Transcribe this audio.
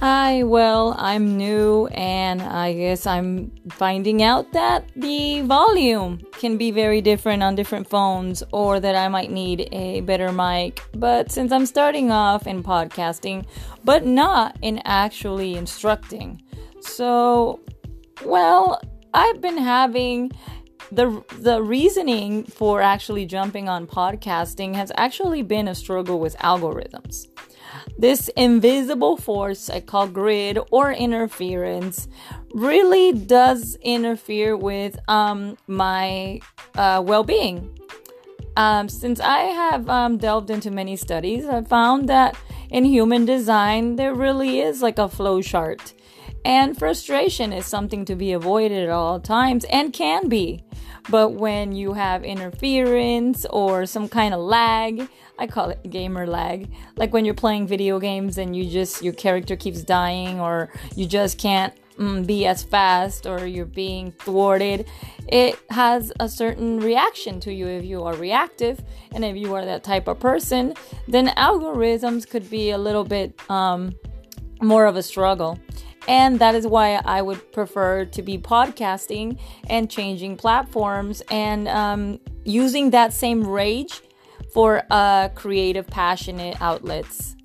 Hi, well, I'm new and I guess I'm finding out that the volume can be very different on different phones or that I might need a better mic. But since I'm starting off in podcasting, but not in actually instructing, so, well, I've been having the the reasoning for actually jumping on podcasting has actually been a struggle with algorithms. This invisible force I call grid or interference really does interfere with um, my uh, well being. Um, since I have um, delved into many studies, I've found that in human design, there really is like a flow chart. And frustration is something to be avoided at all times and can be. But when you have interference or some kind of lag, I call it gamer lag, like when you're playing video games and you just, your character keeps dying or you just can't mm, be as fast or you're being thwarted, it has a certain reaction to you if you are reactive. And if you are that type of person, then algorithms could be a little bit um, more of a struggle. And that is why I would prefer to be podcasting and changing platforms and um, using that same rage for uh, creative, passionate outlets.